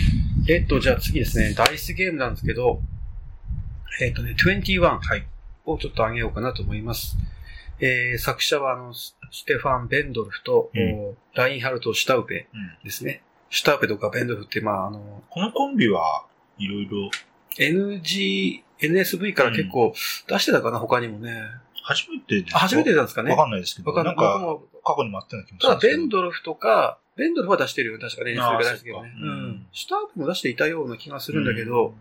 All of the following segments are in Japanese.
えっと、じゃあ次ですね、ダイスゲームなんですけど、えっとね、21はい。をちょっと上げようかなと思います。えー、作者はあの、スステファン・ベンドルフと、うんおラインハルト・シュタウペうんですね。シュタウペとかベンドルフって、まあ、あの、このコンビはいろいろ、NG、NSV から結構出してたかな、他にもね。初めてですか？あ、初めてなんですかね。わかんないですけど、わかんな。ない過去にもあったような気もすただ。ベンドルフとか、ベンドルフは出してるよね、確かね。あーが出うんうん。シュタウペも出していたような気がするんだけど、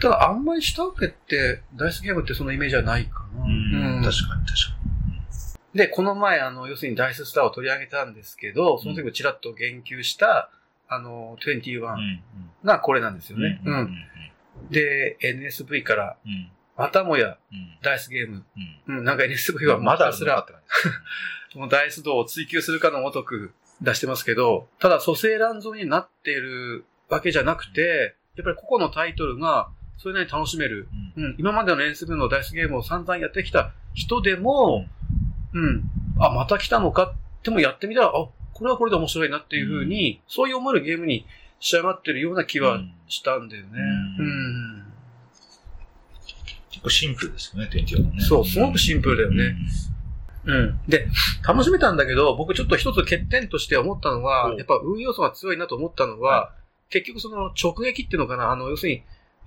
ただ、あんまりシュタウペって、ダイスゲームってそのイメージはないかな。うん、うん確かに確かで、この前、あの、要するにダイススターを取り上げたんですけど、その時もちらっと言及した、あの、21に。うん。がこれなんですよね。う。うんん。うん。で、NSV から、うん。またもや、うん。ダイスゲーム。うん。うん、なんか NSV はまだあすら。もうダイス度を追求するかのごとく出してますけど、ただ、蘇生乱造になっているわけじゃなくて、やっぱり個々のタイトルが、それなりに楽しめる。うん。うん、今までの NSV のダイスゲームを散々やってきた人でも、うん、あ、また来たのかってもやってみたら、あ、これはこれで面白いなっていうふうに、そういう思えるゲームに仕上がってるような気はしたんだよね。ううんん。結構シンプルですよね、天気はね。そうすごくシンプルだよねうん。で、楽しめたんだけど、僕ちょっと一つ欠点として思ったのはう、んやっぱ運要素が強いなと思ったのは、結局その直撃っていうのかな、あの、要するに、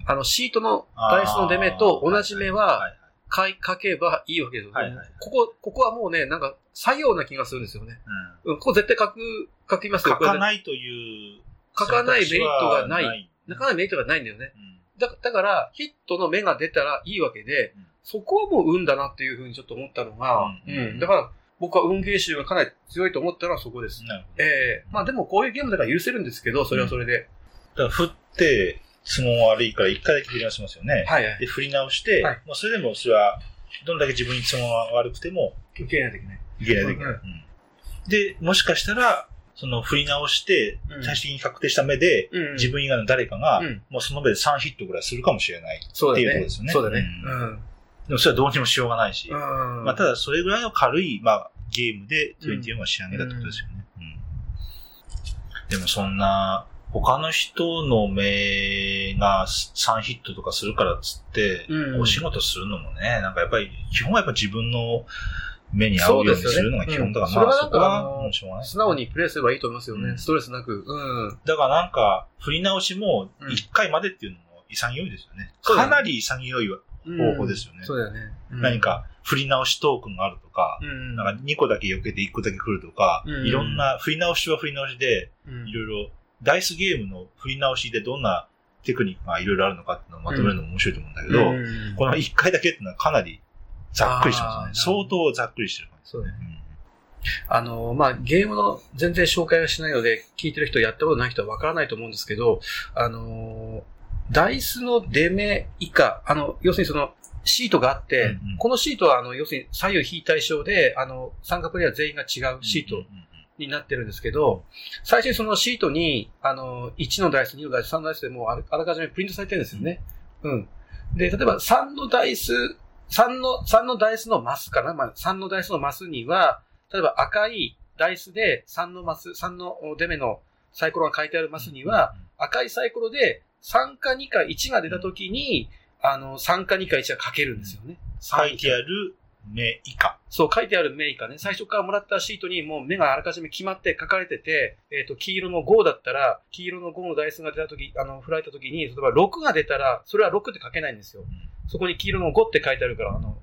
あの、シートのダイスの出目と同じ目は、はい買いかけばいいわけですよね。はいはいここ、ここはもうね、なんか、作業な気がするんですよね。うんうん、ここ絶対書く、書きますよ。書かい。ないという。書かないメリットがない書かないメリットがないんだよね。うんだだから、ヒットの目が出たらいいわけで、うんそこはもう運だなっていうふうにちょっと思ったのが、ううんん、だから、僕は運ゲー集がかなり強いと思ったのはそこです。なるほど。ええまあでもこういうゲームだから許せるんですけど、それはそれで。だから振って、都合悪いから一回だけ振り直しますよね。はいはい。で、振り直して、はいもうそれでもそれは、どんだけ自分に都合が悪くても、受けないといけない。いけないといけない。うんうんで、もしかしたら、その振り直してう、ん最終的に確定した目で、うん自分以外の誰かが、うんもうその目で3ヒットぐらいするかもしれない。そうだっていうところね。ですよねそうだね。ううん。でもそれはどうにもしようがないし。うん。まあ、ただそれぐらいの軽い、まあ、ゲームで21は仕上げたってことですよね。うんでもそんな、他の人の目が3ヒットとかするからっつって、うんお仕事するのもね、なんかやっぱり、基本はやっぱ自分の目に合うようにするのが基本だから、ねうんそれはなんかそこはもうしょうがない。素直にプレイすればいいと思いますよね。うんストレスなく。うん。だからなんか、振り直しもうん1回までっていうのも潔いですよね。かなり潔い方法ですよね。そうだよね。うん何、か振り直しトークンがあるとか、うん。なんか2個だけ避けて1個だけ振るとか、うんいろんな振り直しは振り直しで、うんいろいろ、ダイスゲームの振り直しでどんなテクニックがいろいろあるのかっていうのをまとめるのも面白いと思うんだけど、うんこの1回だけっていうのはかなりざっくりしてますね。相当ざっくりしてる感じそうだね。うんあの、まあ、ゲームの全然紹介はしないので、聞いてる人、やったことない人はわからないと思うんですけど、あの、ダイスの出目以下、あの、要するにその、シートがあって、うんうん。このシートは、あの、要するに左右非対称で、あの、参加プレイヤー全員が違うシートになってるんですけど、最初にそのシートに、あの、1のダイス、2のダイス、3のダイスでもうあらあらかじめプリントされてるんですよね。うん。で、例えば3のダイス、3の、3のダイスのマスかな？まあ、3のダイスのマスには、例えば赤いダイスで3のマス、3の出目のサイコロが書いてあるマスには、、赤いサイコロで3か2か1が出た時に、あの、3か2か1が書けるんですよね。書いてある目以下。そう、書いてある目以下ね。最初からもらったシートにもう目があらかじめ決まって書かれてて、えっ、と、黄色の5だったら、黄色の5のダイスが出たとき、あの、振られたときに、例えば6が出たら、それは6って書けないんですよ。そこに黄色の5って書いてあるから、あの、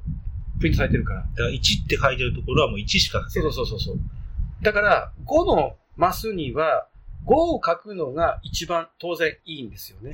プリントされてるから。だから1って書いてるところはもう1しか書けそうない。そうそうそう。だから、5のマスには、5を書くのが一番当然いいんですよね。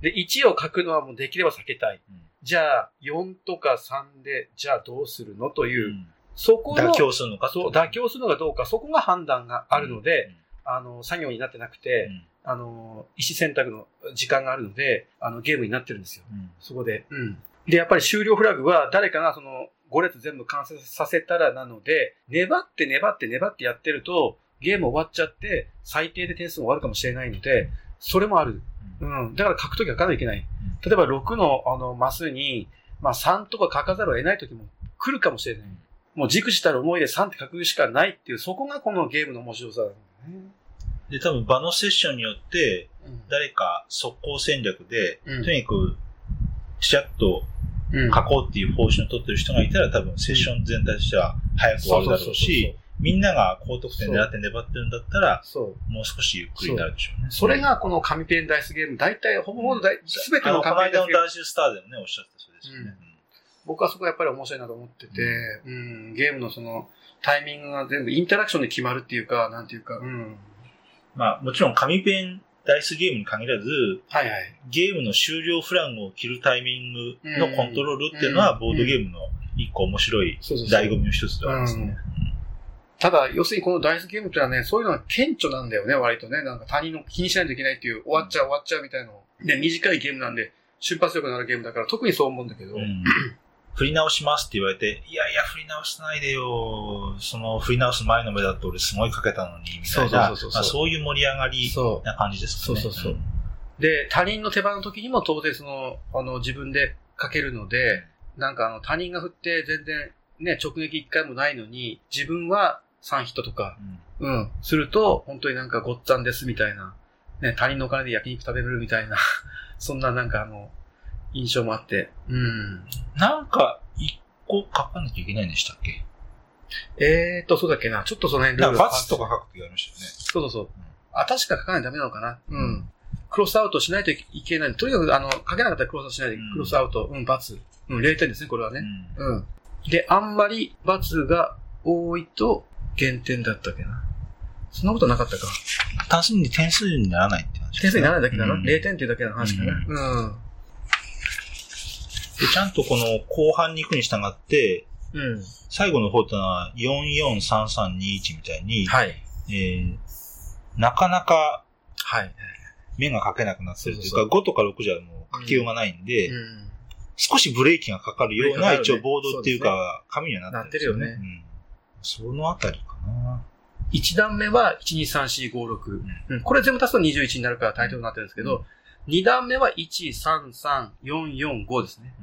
で、1を書くのはもうできれば避けたい。うんじゃあ、4とか3で、じゃあどうするのという、うんそこの妥協するのかそう、妥協するのかどうか、そこが判断があるので、、うんあの、作業になってなくて、うんあの、意思選択の時間があるので、あの、ゲームになってるんですよ。うんそこで。うん。で、やっぱり終了フラグは誰かがその5列全部完成させたらなので、粘って粘って粘ってやってると、ゲーム終わっちゃって、最低で点数も終わるかもしれないので、それもある。うん。だから書くときは書かないといけない。例えば6のあのマスに、まあ3とか書かざるを得ないときも来るかもしれない。もう軸したる思いで3って書くしかないっていう、そこがこのゲームの面白さだよね。で、多分場のセッションによって、うん誰か速攻戦略で、うんとにかく、ちらっとうん書こうっていう方針を取ってる人がいたら、多分セッション全体としては早く終わるだろうし、みんなが高得点狙って粘ってるんだったら、そう。もう少しゆっくりになるでしょうね。それがこの紙ペンダイスゲーム、大体ほぼほぼ大すべての紙ペンダイスゲーム、ダーシュスターでもね、おっしゃってたそうですよね。僕はそこやっぱり面白いなと思ってて、うん、ゲームのそのタイミングが全部インタラクションで決まるっていうか、なんていうか、うん。まあ、もちろん紙ペンダイスゲームに限らず、はいはい。ゲームの終了フラグを切るタイミングのコントロールっていうのは、うんボードゲームの一個面白い醍醐味の一つではありますね。ただ、要するにこのダイスゲームってのはね、そういうのが顕著なんだよね、割とね。なんか他人の気にしないといけないっていう、終わっちゃう終わっちゃうみたいなの。で、短いゲームなんで、瞬発力のあるゲームだから、特にそう思うんだけど、うん 振り直しますって言われて、いやいや、振り直さないでよ。その振り直す前の目だと俺すごいかけたのに、みたいな。そうそうそうそうまあそういう盛り上がり。な感じですかね。そうそうそうんで、他人の手番の時にも当然その、あの、自分でかけるので、なんかあの、他人が振って全然ね、直撃一回もないのに、自分は3ヒットとか、うんうん、すると、本当になんかごっつぁんですみたいな、ね、他人のお金で焼肉食べれるみたいな、そんななんかあの、印象もあって、うん。なんか、一個書かなきゃいけないんでしたっけ？えーと、そうだっけな、ちょっとその辺ルール罰とか書くときありましたよね。そうそうそう。あ、確か書かないとダメなのかな。うん。クロスアウトしないといけない。とにかく、あの、書けなかったらクロスアウトしないで、うんクロスアウト、うん、罰。うん、0点ですね、これはね。うんうん。で、あんまり罰が多いと減点だったっけな。そんなことなかったか。単純に点数にならないって話点数にならないだけだな。うん0点っていうだけの話かな？うん。で、ちゃんとこの後半に行くに従って、うん。最後の方ってのは443321みたいに、はい。えーなかなかはい。目が描けなくなってるというか、そう5とか6じゃもう描きようがないんで、うん。少しブレーキがかかるような一応ボードっていうか、紙にはなってるね。なってうんそのあたりかな。1段目は1、2、3、4、5、6。うん。これ全部足すと21になるからタイトルになってるんですけど、2段目は1、3、3、4、4、5ですね。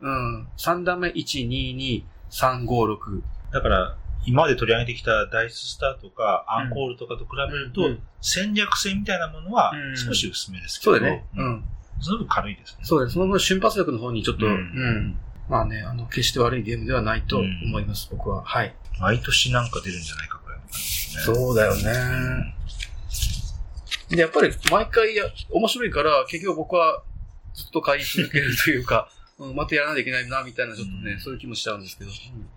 うん。3段目1、2、2、3、5、6。だから、今まで取り上げてきたダイススターとかアンコールとかと比べると、うん戦略性みたいなものはうん少し薄めですけど、そうだね。ううんの分軽いですね。そうです。その分瞬発力の方にちょっと、ううんん。まあね、あの、決して悪いゲームではないと思います、僕は。はい。毎年なんか出るんじゃないかぐらいね。そうだよね。で、やっぱり毎回や、面白いから、結局僕はずっと買い続けるというか、うん、またやらないといけないな、みたいな、ちょっとね、うんそういう気もしちゃうんですけど。うん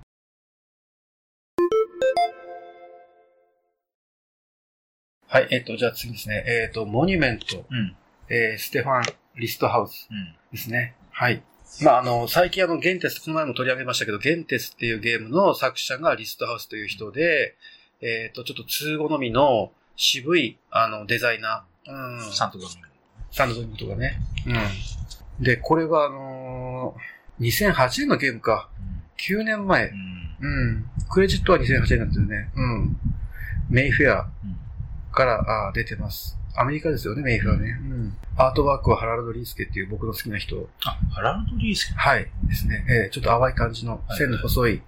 はい、えっ、と、じゃあ次ですね。えっ、と、モニュメント、うん。えーステファン・リストハウスうん。ですね。はい。まあ、あの、最近あの、ゲンテス、この前も取り上げましたけど、ゲンテスっていうゲームの作者がリストハウスという人で、えっ、と、ちょっと通好みの渋い、あの、デザイナー。うん。サントドミンゴ。サンドドリームとかね。うん。で、これはあのー、2008年のゲームか。9年前う。ん。うん。クレジットは2008年なんですよね。うん。メイフェアうんからあー出てます。アメリカですよね、メイフェアね。うん。アートワークはハラルド・リースケっていう僕の好きな人。あ、ハラルド・リースケ？はい。ですね。えーちょっと淡い感じの線の細い。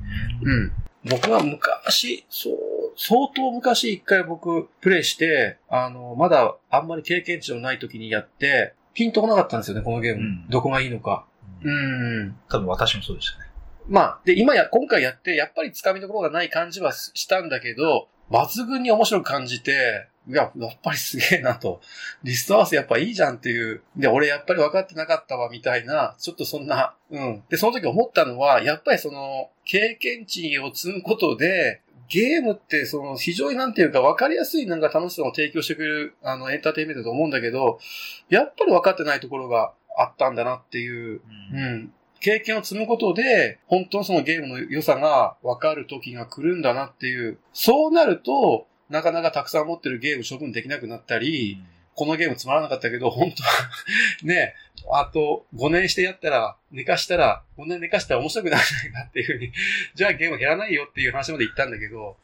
うんうん。僕は昔、そう、相当昔一回僕プレイして、あの、まだあんまり経験値のない時にやって、ピンとこなかったんですよね、このゲーム。うんどこがいいのか。うん。多分私もそうでしたね。まあ、で、今や、今回やって、やっぱり掴みどころがない感じはししたんだけど、抜群に面白く感じて、いや、やっぱりすげえなと。リスト合わせやっぱいいじゃんっていう。で、俺やっぱり分かってなかったわ、みたいな、ちょっとそんな、うん。で、その時思ったのは、やっぱりその、経験値を積むことで、ゲームって、その、非常になんていうか、分かりやすいなんか楽しさを提供してくれる、あの、エンターテインメントだと思うんだけど、やっぱり分かってないところがあったんだなっていう、うん。経験を積むことで、本当のそのゲームの良さが分かる時が来るんだなっていう。そうなると、なかなかたくさん持ってるゲーム処分できなくなったり、このゲームつまらなかったけど、本当は ね、あと5年してやったら、寝かしたら、5年寝かしたら面白くなるんじゃないかっていうふうに、じゃあゲーム減らないよっていう話まで言ったんだけど、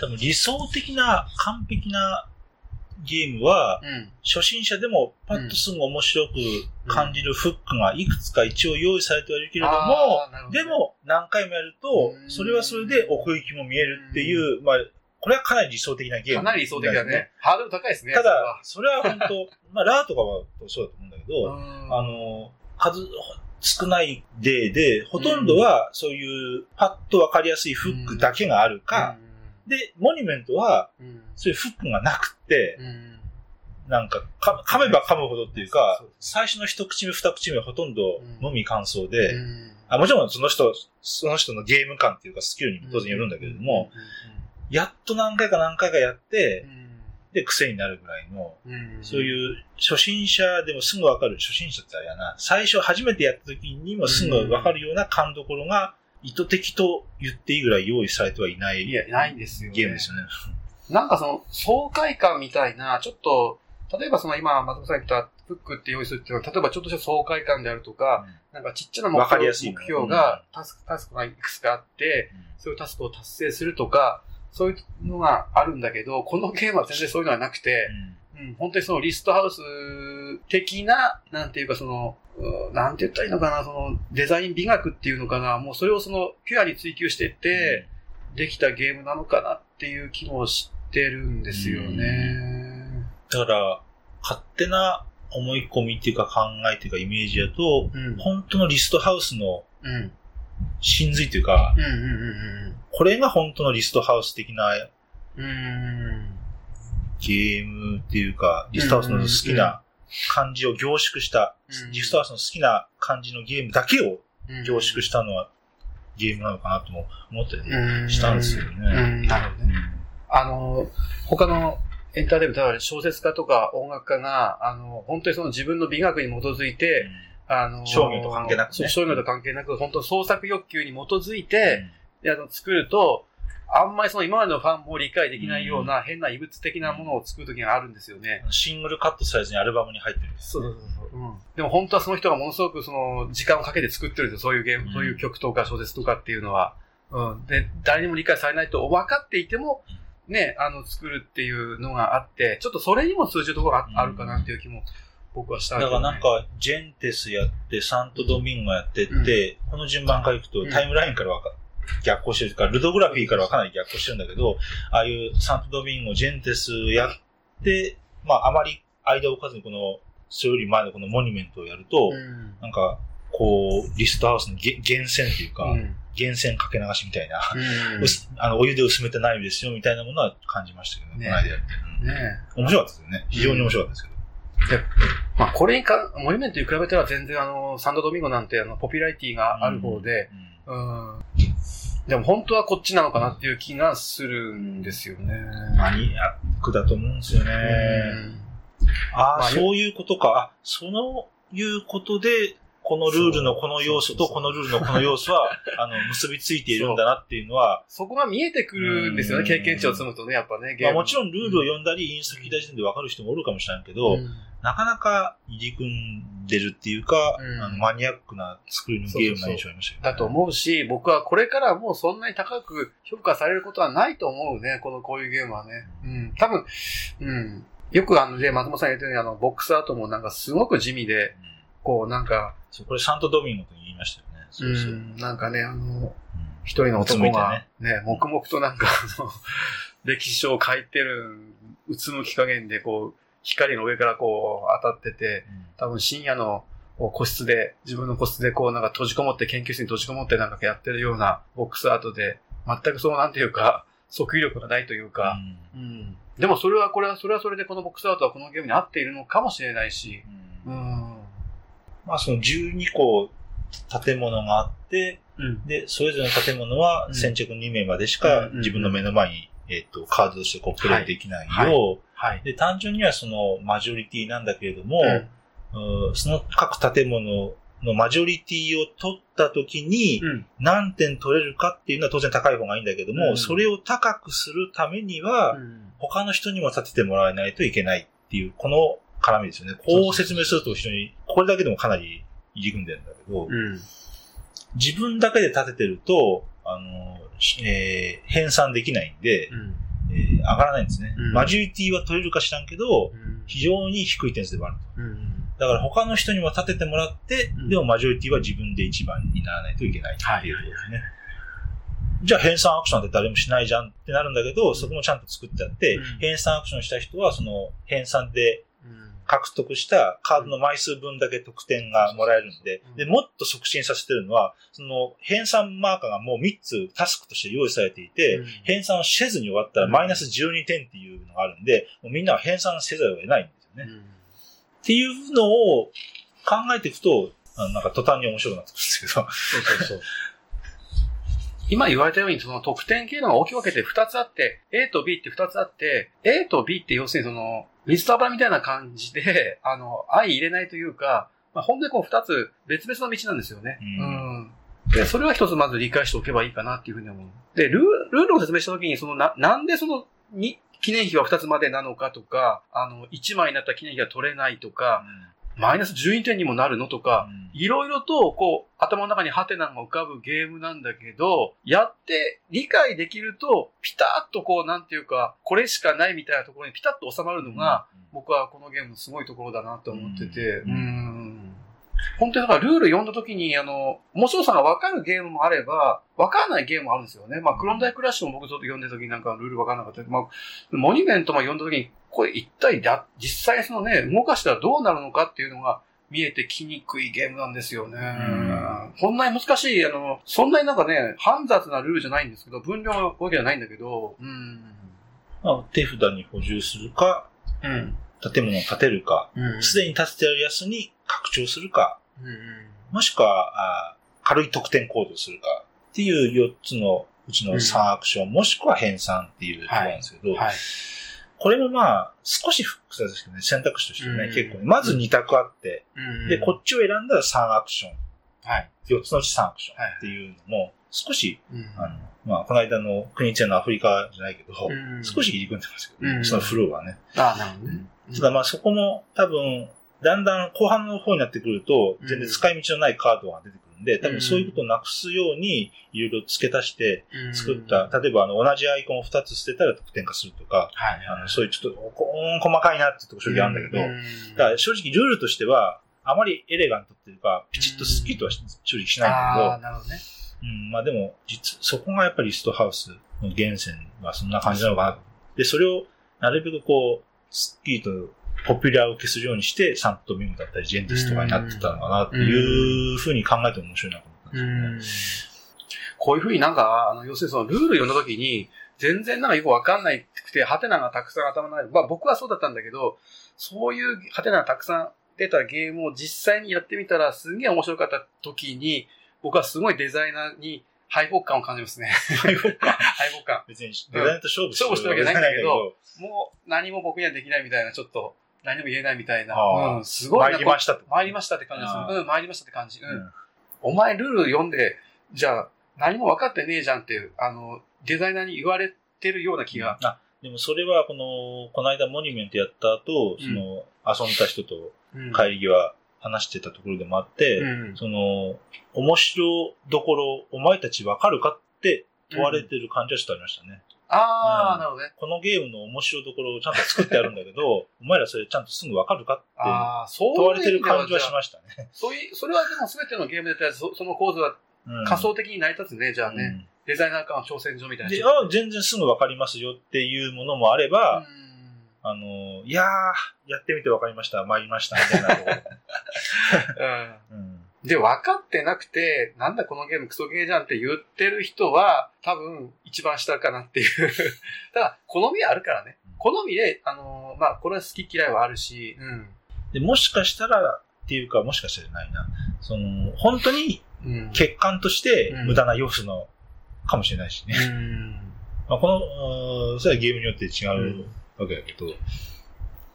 多分理想的な完璧なゲームは、うん。うん。初心者でもパッとすぐ面白く感じるフックがいくつか一応用意されてはいるけれども、どね。でも何回もやるとう、ん。それはそれで奥行きも見えるっていう、まあ、これはかなり理想的なゲーム。かなり理想的だね。ハードル高いですね。ただ、それは。本当 まあ、ラーとかはそうだと思うんだけど、は、あの、数、少ない例で、ほとんどはそういうパッとわかりやすいフックだけがあるか、で、モニュメントはそういうフックがなくって、うん。なんかか、噛めば噛むほどっていうか最初の一口目二口目はほとんどのみ感想で、うん。あもちろんその人、その人のゲーム感っていうかスキルにも当然よるんだけれども、、やっと何回か何回かやって、で、癖になるぐらいの、うん。うんそういう初心者でもすぐわかる、初心者ってあれやな、最初初めてやった時にもすぐわかるような勘どころが意図的と言っていいぐらい用意されてはいないいや、ないんですよ、ね。ゲームですよね。なんかその、爽快感みたいな、ちょっと、例えばその今、松本さん言ったフックって用意するっていうのは、例えばちょっとした爽快感であるとか、なんかちっちゃな目標わかりやすい目標が、タスク、タスクがいくつかあって、そういうタスクを達成するとか、そういうのがあるんだけど、このゲームは全然そういうのはなくて、うん、本当にそのリストハウス的な、なんていうかその、なんて言ったらいいのかな、そのデザイン美学っていうのかな、もうそれをそのピュアに追求していって、できたゲームなのかなっていう気もしてるんですよね。だから、勝手な思い込みっていうか考えっていうかイメージだと、うん。本当のリストハウスのうん。真髄っていうか、うんうんこれが本当のリストハウス的なうんうん。うん。ゲームっていうか、リストハウスの好きな感じを凝縮した、うんリストハウスの好きな感じのゲームだけをうん凝縮したのはゲームなのかなとも思ったりうんしたんですよね。うん、なるほどね。あの、他のエンターテインメント、小説家とか音楽家が、あの、本当にその自分の美学に基づいて、あの、商業と関係なくね商業と関係なく、本当創作欲求に基づいうんあの作ると、あんまりその今までのファンも理解できないような変な異物的なものを作るときがあるんですよね。シングルカットされずにアルバムに入ってるんです。そうそうそうそう。うん。でも本当はその人がものすごくその時間をかけて作ってるんですよ。そういうゲーム、うんそういう曲とか小説とかっていうのは。うん。で、誰にも理解されないと分かっていても、ね、あの、作るっていうのがあって、ちょっとそれにも通じるところがああるかなっていう気も僕はしたんだからなんか、ジェンテスやって、サントドミンゴやってって、この順番からいくとうんタイムラインからわか逆行してるから、ルドグラフィーからはかなり逆行してるんだけど、ああいうサントドミンゴ、ジェンテスやって、まああまり間を置かずにこの、それより前のこのモニュメントをやると、うん。なんか、こう、リストハウスのげ源泉っていうか、うん。源泉かけ流しみたいな、うん薄あの、お湯で薄めてないですよみたいなものは感じましたけどね、ねこの間やって。うんね面白かったですよね。非常に面白かったですけど。まあ、これにか、モニュメントに比べたら全然あの、サンドドミンゴなんてあの、ポピュラリティがある方で、うん、うん。でも本当はこっちなのかなっていう気がするんですよね。マニアックだと思うんですよね。ああ、まあそういうことか。あ、そのいうことで、このルールのこの要素とこのルールのこの要素は、あの、結びついているんだなっていうのは、そこが見えてくるんですよね、うん経験値を積むとね、やっぱね、まあ、ム。もちろんルールを読んだり、インスト聞いた時点で分かる人もおるかもしれないけど、うんなかなか入り組んでるっていうか、うんあのマニアックな作りのゲームな印象ありましたけど、ね。だと思うし、僕はこれからもうそんなに高く評価されることはないと思うね、このこういうゲームはね。うん。多分、うん。よくあの、で、松本さん言ったように、あの、ボックスアートもなんかすごく地味で、うんこうなんか、そうこれサントドミンゴと言いましたよね。そうそう。うん、なんかね、あの、うん一人の男がね、ね、黙々となんか、あの、歴史書を書いてる、うつむき加減で、こう、光の上からこう当たってて、多分深夜の個室で、自分の個室でこうなんか閉じこもって、研究室に閉じこもってなんかやってるようなボックスアートで、全くそうなんていうか、即位力がないというか、うん。でもそれは、これは、それはそれでこのボックスアートはこのゲームに合っているのかもしれないし、ううんん。まあその12個建物があって、うん。で、それぞれの建物はうん先着2名までしうんかうん自分の目の前に、えっと、カードとしてこうプレイできないよう、はいはい。で、単純にはそのマジョリティなんだけれども、うんうんその各建物のマジョリティを取った時にうん。何点取れるかっていうのは当然高い方がいいんだけども、うんそれを高くするためには、うん他の人にも立ててもらえないといけないっていう、この絡みですよね。こう説明すると非常に、これだけでもかなり入り組んでるんだけど、うん。自分だけで立ててると、あの、しえー編纂できないんで、うん。えー上がらないんですね、うんマジョリティは取れるか知らんけど、うん非常に低い点数ではあると。うん。だから他の人にも立ててもらって、うんでもマジョリティは自分で一番にならないといけないっていうことですね。じゃあ編纂アクションって誰もしないじゃんってなるんだけど、そこもちゃんと作ってあって、うん編纂アクションした人は、その編纂でうん獲得したカードの枚数分だけ得点がもらえるんでうん、で、もっと促進させてるのは、その編纂マーカーがもう3つタスクとして用意されていて、うん編纂をせずに終わったらマイナス12点っていうのがあるんで、もうみんなは編纂せざるを得ないんですよね。っていうのを考えていくと、なんか途端に面白くなってくるんですけど。そうそうそう。今言われたように、その得点っていうのが大きく分けて2つあって、A と B って2つあって、A と B って要するにその、水と油みたいな感じで、あの、相入れないというか、まあ、本当にこう2つ別々の道なんですよね。うんうんで、それは一つまず理解しておけばいいかなっていうふうに思う。で、ルールールを説明したときに、そのな、なんでその、に、記念碑は2つまでなのかとか、あの、1枚になった記念碑が取れないとか、マイナス12点にもなるのとか、いろいろと、こう、頭の中にハテナが浮かぶゲームなんだけど、やって理解できると、ピタッとこう、なんていうか、これしかないみたいなところにピタッと収まるのが、僕はこのゲームのすごいところだなと思ってて、ううん。ん。本当にだからルール読んだ時に、あの、面白さがわかるゲームもあれば、わからないゲームもあるんですよね。まあ、クロンダイクラッシュも僕ちょっと読んでる時になんかルールわからなかったけど、まあ、モニュメントも読んだ時に、これ一体だ、実際そのね、動かしたらどうなるのかっていうのが見えてきにくいゲームなんですよね。んこんなに難しい、あの、そんなになんかね、煩雑なルールじゃないんですけど、分量のわけじゃないんだけど、うん。まあ、手札に補充するか、うん。建物を建てるか、うんすでに建ててあるやつに拡張するか、うん。もしくは、あ軽い得点行動するかっていう4つのうちの3アクション、もしくは編纂っていうところなんですけど、はい。これもまあ、少し複雑ですけどね、選択肢としてね、うん。結構ね、まず2択あって、うん。で、こっちを選んだら3アクション、はい。4つのうち3アクションっていうのも、少し、うん。あの、まあ、この間の国一のアフリカじゃないけど、うん。少し入り組んでますけど、うん。そのフローはね。あなるほどね。ただまあそこも多分、だんだん後半の方になってくると、全然使い道のないカードが出てくるんで、多分そういうことをなくすように、いろいろ付け足してうん作った、例えばあの同じアイコンを2つ捨てたら得点化するとか、はい。あのそういうちょっと細かいなってとこ正直あるんだけど、うんだから正直ルールとしては、あまりエレガントっていうか、ピチッとスッキリとはし正直しないんだけど、なるほどね。うん、まあでも、実、そこがやっぱりリストハウスの源泉はそんな感じなのかな。で、それをなるべくこう、スッキリとポピュラー受けするようにして、サントミムだったり、ジェンティスとかになってたのかなっていうふうに考えても面白いなと思ったんですよね。こういうふうになんか、あの、要するにそのルール読んだ時に、全然なんかよくわかんないくて、ハテナがたくさん頭の中に、まあ僕はそうだったんだけど、そういうハテナがたくさん出たゲームを実際にやってみたら、すげえ面白かった時に、僕はすごいデザイナーに敗北感を感じますね。敗北感敗北感。別にデザインと勝負勝負してるわけじゃないんだけど、もう何も僕にはできないみたいな、ちょっと何も言えないみたいな。うん、すごいな参りましたと。参りましたって感じです。うん、参りましたって感じ。う。うんんお前ルール読んで、じゃあ何も分かってねえじゃんってあの、デザイナーに言われてるような気が。あ、でもそれはこの、この間モニュメントやった後、その、遊んだ人とうん帰り際話してたところでもあって、うんその、面白どころ、お前たちわかるかって問われてる感じはちょっとありましたね。ああ、うんなるほどね。このゲームの面白どころをちゃんと作ってあるんだけど、お前らそれちゃんとすぐわかるかって問われてる感じはしす。ましたね。そういう、それはでも全てのゲームでそその構図はうん仮想的に成り立つね、じゃあね。うんデザイナー間の挑戦状みたいな。で、あ全然すぐわかりますよっていうものもあれば、あの、いやー、やってみてわかりました、参りました、みたいなところ。うんうんで、分かってなくて、なんだこのゲームクソゲーじゃんって言ってる人は、多分一番下かなっていう。ただ、好みはあるからね。好みで、あのーまあ、これは好き嫌いはあるし、うん。で、もしかしたら、っていうか、もしかしたらないな。その、本当にうん。欠陥としてうん無駄な要素の、かもしれないしね。うん。まあ、この、うんそれはゲームによって違うわけだけど、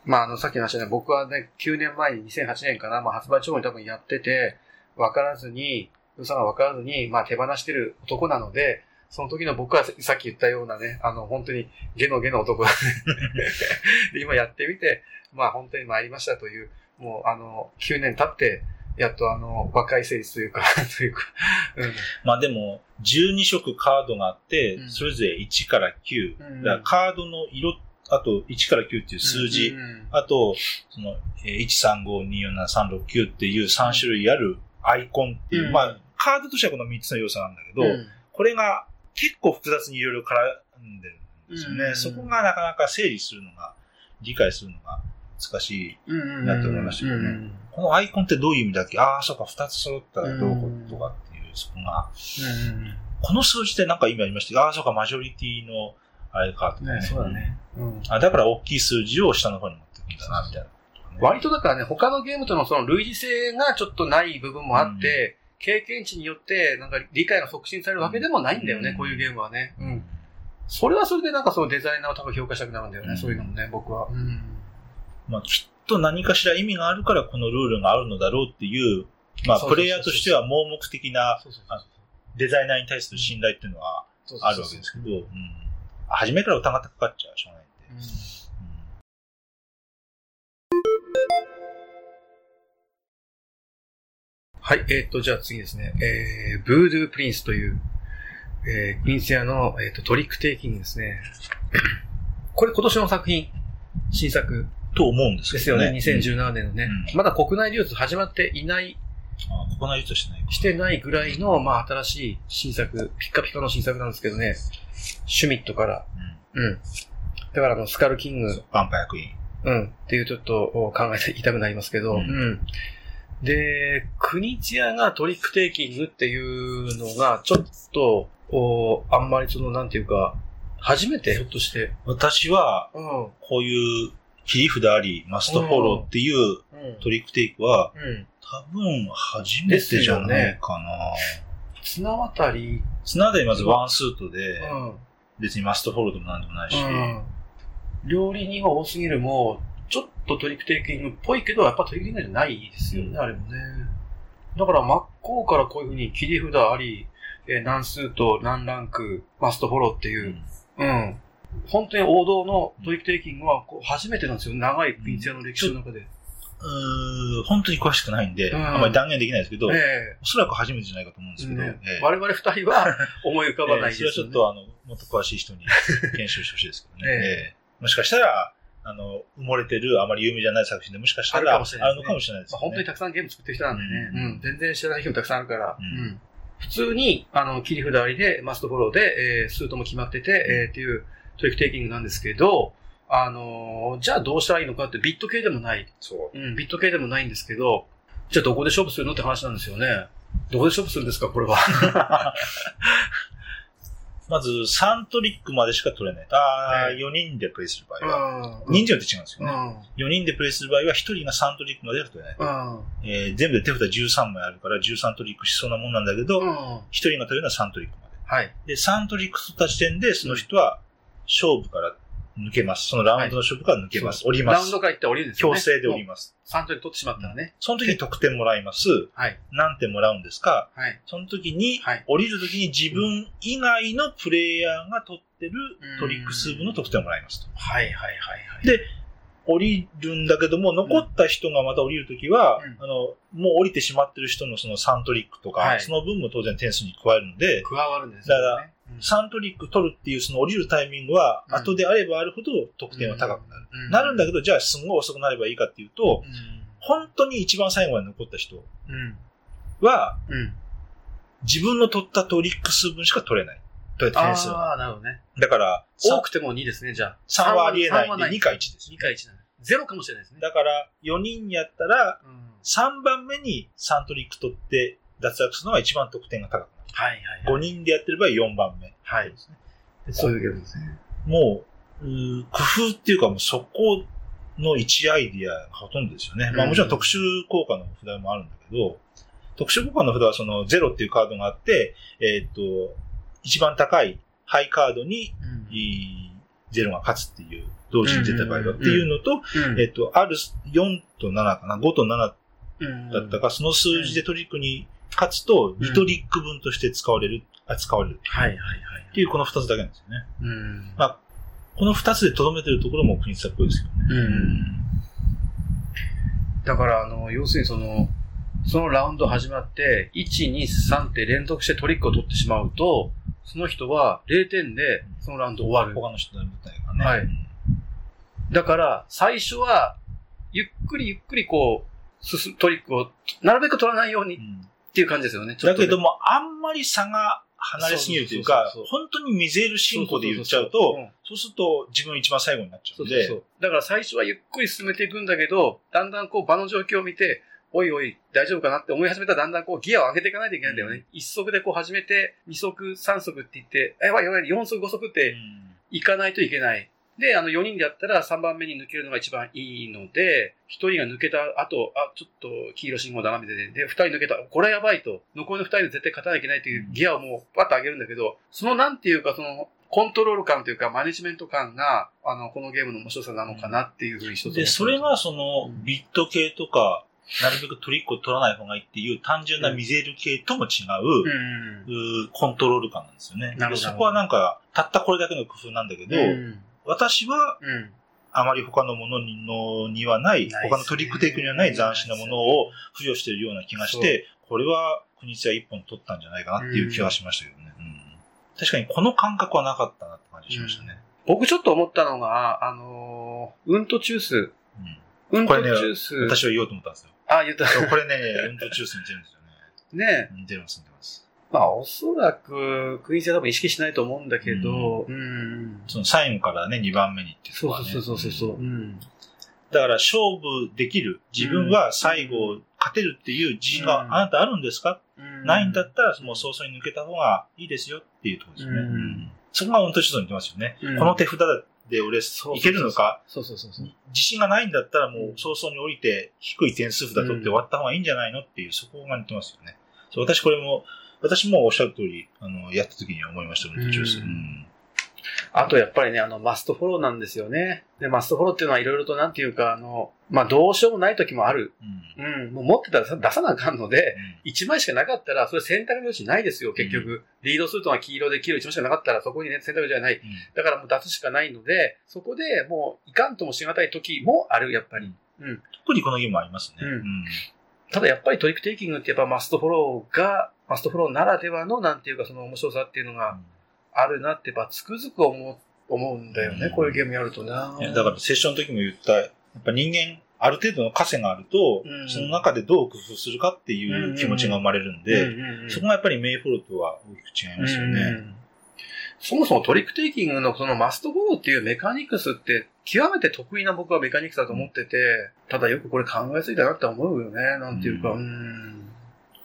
まあ、あの、さっきの話ね、僕はね、9年前に2008年かな、まあ、発売直後に多分やってて、分からずに、良さが分からずに、まあ、手放してる男なので、その時の僕はさっき言ったようなね、あの、本当にゲのゲの男。で、今やってみて、まあ、本当に参りましたという、もう、あの、9年経って、やっとあの、和解成立というか、というか、うん。まあでも、12色カードがあってう、んそれぞれ1から9。うんだからカードの色、あと1から9っていう数字、うんあと、その、えー135247369っていう3種類あるアイコンっていう、うんまあ、カードとしてはこの3つの要素なんだけど、うんこれが結構複雑にいろいろ絡んでるんですよね。うんそこがなかなか整理するのが、理解するのが難しい。なって思いましたけどねうんこのアイコンってどういう意味だっけ？ああ、そうか、二つ揃ったらどういうことかっていう、そこが。うんこの数字ってなんか意味ありました？ああ、そうか、マジョリティの、あれか、とかね、そうだね。うんあ、だから大きい数字を下の方に持ってくんだな、みたいな。割とだからね、他のゲームとのその類似性がちょっとない部分もあって、経験値によってなんか理解が促進されるわけでもないんだよね、うんこういうゲームはね。うん。それはそれでなんかそのデザイナーを多分評価したくなるんだよね、うんそういうのもね、僕は。うん。まあ、きっと何かしら意味があるからこのルールがあるのだろうっていう、まあ、プレイヤーとしては盲目的なデザイナーに対する信頼っていうのはあるわけですけど、うん。初めから疑ってかかっちゃうしょうがないんで。はい、えっ、と、じゃあ次ですね。えー、ブードゥープリンスという、えー、プリンス屋の、えー、とトリックテイキングですね。これ今年の作品、新作と思うんですけですよね、どね。2017年のね。うんまだ国内流通始まっていない、あここないとしてないか。してないぐらいの、まあ新しい新作、ピッカピカの新作なんですけどね。シュミットから、うん。うん。だからあの、スカルキング、バンパ役員。うん。っていうちょっとお考えて痛くなりますけど、ううんん。で、国津屋がトリックテイキングっていうのが、ちょっと、おあんまりその、なんていうか、初めてひょっとして。私は、うん。こういう切り札あり、マストフォローっていううん。トリックテイクは、うん。多分初めてじゃないかな。綱渡り、綱でまずワンスートで、うん。別にマストフォローでもなんでもないし、うん。料理人が多すぎるも、ちょっとトリックテイキングっぽいけど、やっぱトリックテイキングじゃないですよね、うんあれもね。だから真っ向からこういうふうに切り札あり、えー何数と何ランク、マストフォローっていうう、んうん。本当に王道のトリックテイキングはこう初めてなんですよ。長いピンチアの歴史の中で。うー本当に詳しくないんで、うんあんまり断言できないですけど、えおそらく初めてじゃないかと思うんですけど、えねええ我々二人は思い浮かばないですええそれはちょっとあの、もっと詳しい人に研修してほしいですけどね。ええええもしかしたら、あの、埋もれてるあまり有名じゃない作品でもしかしたらあるかもしれないですねあるのかもしれないですまあ。本当にたくさんゲーム作ってる人なんでね、ううんん、全然知らない人もたくさんあるから、ううんん普通に、あの、切り札ありで、マストフォローで、えー、スートも決まってて、えー、っていうトリックテイキングなんですけど、あのーじゃあどうしたらいいのかってビット系でもない。そう。うん、ビット系でもないんですけど、じゃあどこで勝負するのって話なんですよね。どこで勝負するんですか、これは。まず、3トリックまでしか取れない。ああ、ええ4人でプレイする場合は。うん。人数によって違うんですうよね。ん。4人でプレイする場合は、1人が3トリックまでしか取れない。うん。えー全部で手札13枚あるから13トリックしそうなもんなんだけど、1うん。人が取れるのは3トリックまで。はい。で、3トリック取った時点で、その人は勝負から抜けます。そのラウンドの勝負から抜けます。降りますラウンド。から行って降りるんですよね。強制で降ります。3トリ取ってしまったらね。その時に得点もらいます。はい。何点もらうんですか？はい。その時に、はい降りる時に自分以外のプレイヤーが取ってるトリック数分の得点をもらいますと。はいはいはいはい。で降りるんだけども、残った人がまた降りるときは、うんあの、もう降りてしまってる人のその3トリックとか、はいその分も当然点数に加えるので、加わるんですよね。だからうん3トリック取るっていうその降りるタイミングは、うん後であればあるほど得点は高くなる。うんなるんだけど、じゃあすんごい遅くなればいいかっていうと、本当に一番最後まで残った人うん。は、うん。自分の取ったトリック数分しか取れない。取れた点数は。ああ、なるほどね。だから、多くても2ですね、じゃあ。3はありえない3んで、2か1です。2か1なんだ。0かもしれないですね。だから、4人やったら、うん3番目に3トリック取って脱落するのが一番得点が高くはいはい5はい。人でやってる場合4番目。はい。ですねそういうゲームですね。もう、うー工夫っていうかもうそこの1アイディアがほとんどですよね。まあうんもちろん特殊効果の札もあるんだけど、特殊効果の札はその0っていうカードがあって、えーっと、一番高いハイカードにうんいい0が勝つっていう、同時に出た場合うんはっていうのと、うんえっと、ある4と7かな、5と7うんだったか、その数字でトリックに勝つと、2トリック分として使われる、あ使われるはいはいはい。っていうこの2つだけなんですよね。うん。まあ、この2つで留めてるところも国津っぽいですよね。うん。だから、あの、要するにその、そのラウンド始まって、1、2、3って連続してトリックを取ってしまうと、その人は0点でそのラウンド終わる。他の人の舞台がね。はいうんだから、最初は、ゆっくりゆっくりこう、進むトリックを、なるべく取らないようにっうんていう感じですよね。だけども、あんまり差が離れすぎるというか本当にミゼール進行で言っちゃうとそうすると自分一番最後になっちゃうので、そうそう。だから最初はゆっくり進めていくんだけど、だんだんこう場の状況を見て、おいおい、大丈夫かなって思い始めたらだんだんこうギアを上げていかないといけないんだよね。一足でこう始めて、二足、三足って言って、あやばいやばい、四足、五足って行かないといけない。で、あの、4人でやったら3番目に抜けるのが一番いいので、1人が抜けた後、あ、ちょっと黄色信号斜めてて、で、2人抜けた、これやばいと、残りの2人で絶対勝たなきゃいけないというギアをもうパッと上げるんだけど、そのなんていうか、その、コントロール感というか、マネジメント感が、あの、このゲームの面白さなのかなっていうふうに一つで、それがそのうんビット系とか、なるべくトリックを取らない方がいいっていう単純なミゼール系とも違う、うん。コントロール感なんですよね。なるほどでそこはなんか、たったこれだけの工夫なんだけど、うん。私はうん。あまり他のものにのにはない、他のトリックテイクにはない斬新なものを付与しているような気がして、これは国津屋一本取ったんじゃないかなっていう気はしましたけどね。うん確かにこの感覚はなかったなって感じしましたね。僕ちょっと思ったのが、あのー、うんとチュース。うんこれね。私は言おうと思ったんですよ。あ、言った。これね、うんとチュース似てるんですよね。ね似てます、似てます。まあ、おそらく、クイーンは多分意識しないと思うんだけど、うん。その最後からね、2番目にっていうとそうこはねそうそうそうそう。うん。だから勝負できる、自分は最後勝てるっていう自信がうんあなたあるんですか、うんないんだったらもう早々に抜けた方がいいですよっていうところですよね。うんうんそこが本当にちょっと似てますよね。うんこの手札で俺いそうけるのか？そうそうそうそう。自信がないんだったらもう早々に降りて低い点数札取って終わった方がいいんじゃないの？っていうそこが似てますよね。そう私これも、私もおっしゃる通り、あの、やった時に思いました、途中です。うんうんあとやっぱりね、あの、マストフォローなんですよね。で、マストフォローっていうのはいろいろとなんていうか、あの、まあ、どうしようもない時もある。うんうん。もう持ってたらさ出さなあかんので、1枚しかなかったら、それ選択の余地ないですよ、結局。リードするとは黄色で黄色1枚しかなかったら、そこにね、選択の余地はない。うんだからもう出すしかないので、そこでもういかんともしがたい時もある、やっぱり。うん。特にこのゲームはありますね。うんただやっぱりトリックテイキングってやっぱマストフォローが、マストフォローならではのなんていうかその面白さっていうのがあるなってやっぱつくづく思う、思うんだよね、うん。こういうゲームやるとな。だからセッションの時も言った、やっぱ人間、ある程度の枷があると、うん。その中でどう工夫するかっていう気持ちが生まれるんで、うんうんうんそこがやっぱりメイフォローとは大きく違いますよね。うんそもそもトリックテイキングのそのマストフォローっていうメカニクスって極めて特異な僕はメカニクスだと思ってて、ただよくこれ考えついたなって思うよね、なんていうか。ううん。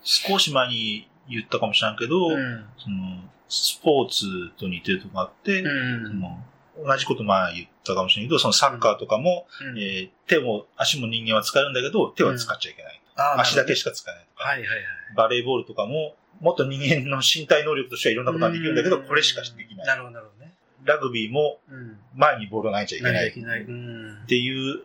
少し前に言ったかもしれないけど、うん。そのスポーツと似てるとこがあって、うんその同じこと前言ったかもしれないけど、そのサッカーとかも、うんえー手も足も人間は使えるんだけど、手は使っちゃいけない。足だけしか使えないとか、はいはいはい。バレーボールとかも、もっと人間の身体能力としてはいろんなことができるんだけど、うんこれしかできな。ないるほど、なるほどね。ラグビーもうん。前にボールが投げちゃいけ何ないっできない。うん。ていう、